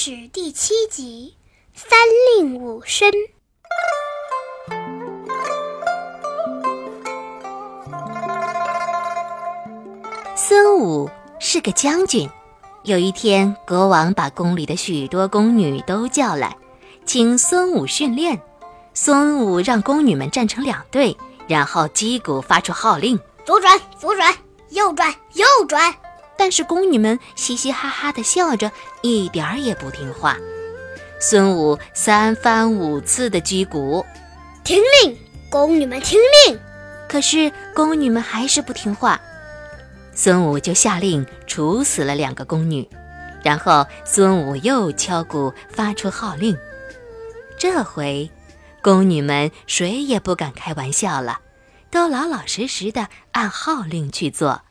事第七集《三令五申》。孙武是个将军。有一天，国王把宫里的许多宫女都叫来，请孙武训练。孙武让宫女们站成两队，然后击鼓发出号令：左转，左转；右转，右转。但是宫女们嘻嘻哈哈的笑着，一点儿也不听话。孙武三番五次的击鼓，听令，宫女们听令。可是宫女们还是不听话。孙武就下令处死了两个宫女，然后孙武又敲鼓发出号令。这回，宫女们谁也不敢开玩笑了，都老老实实的按号令去做。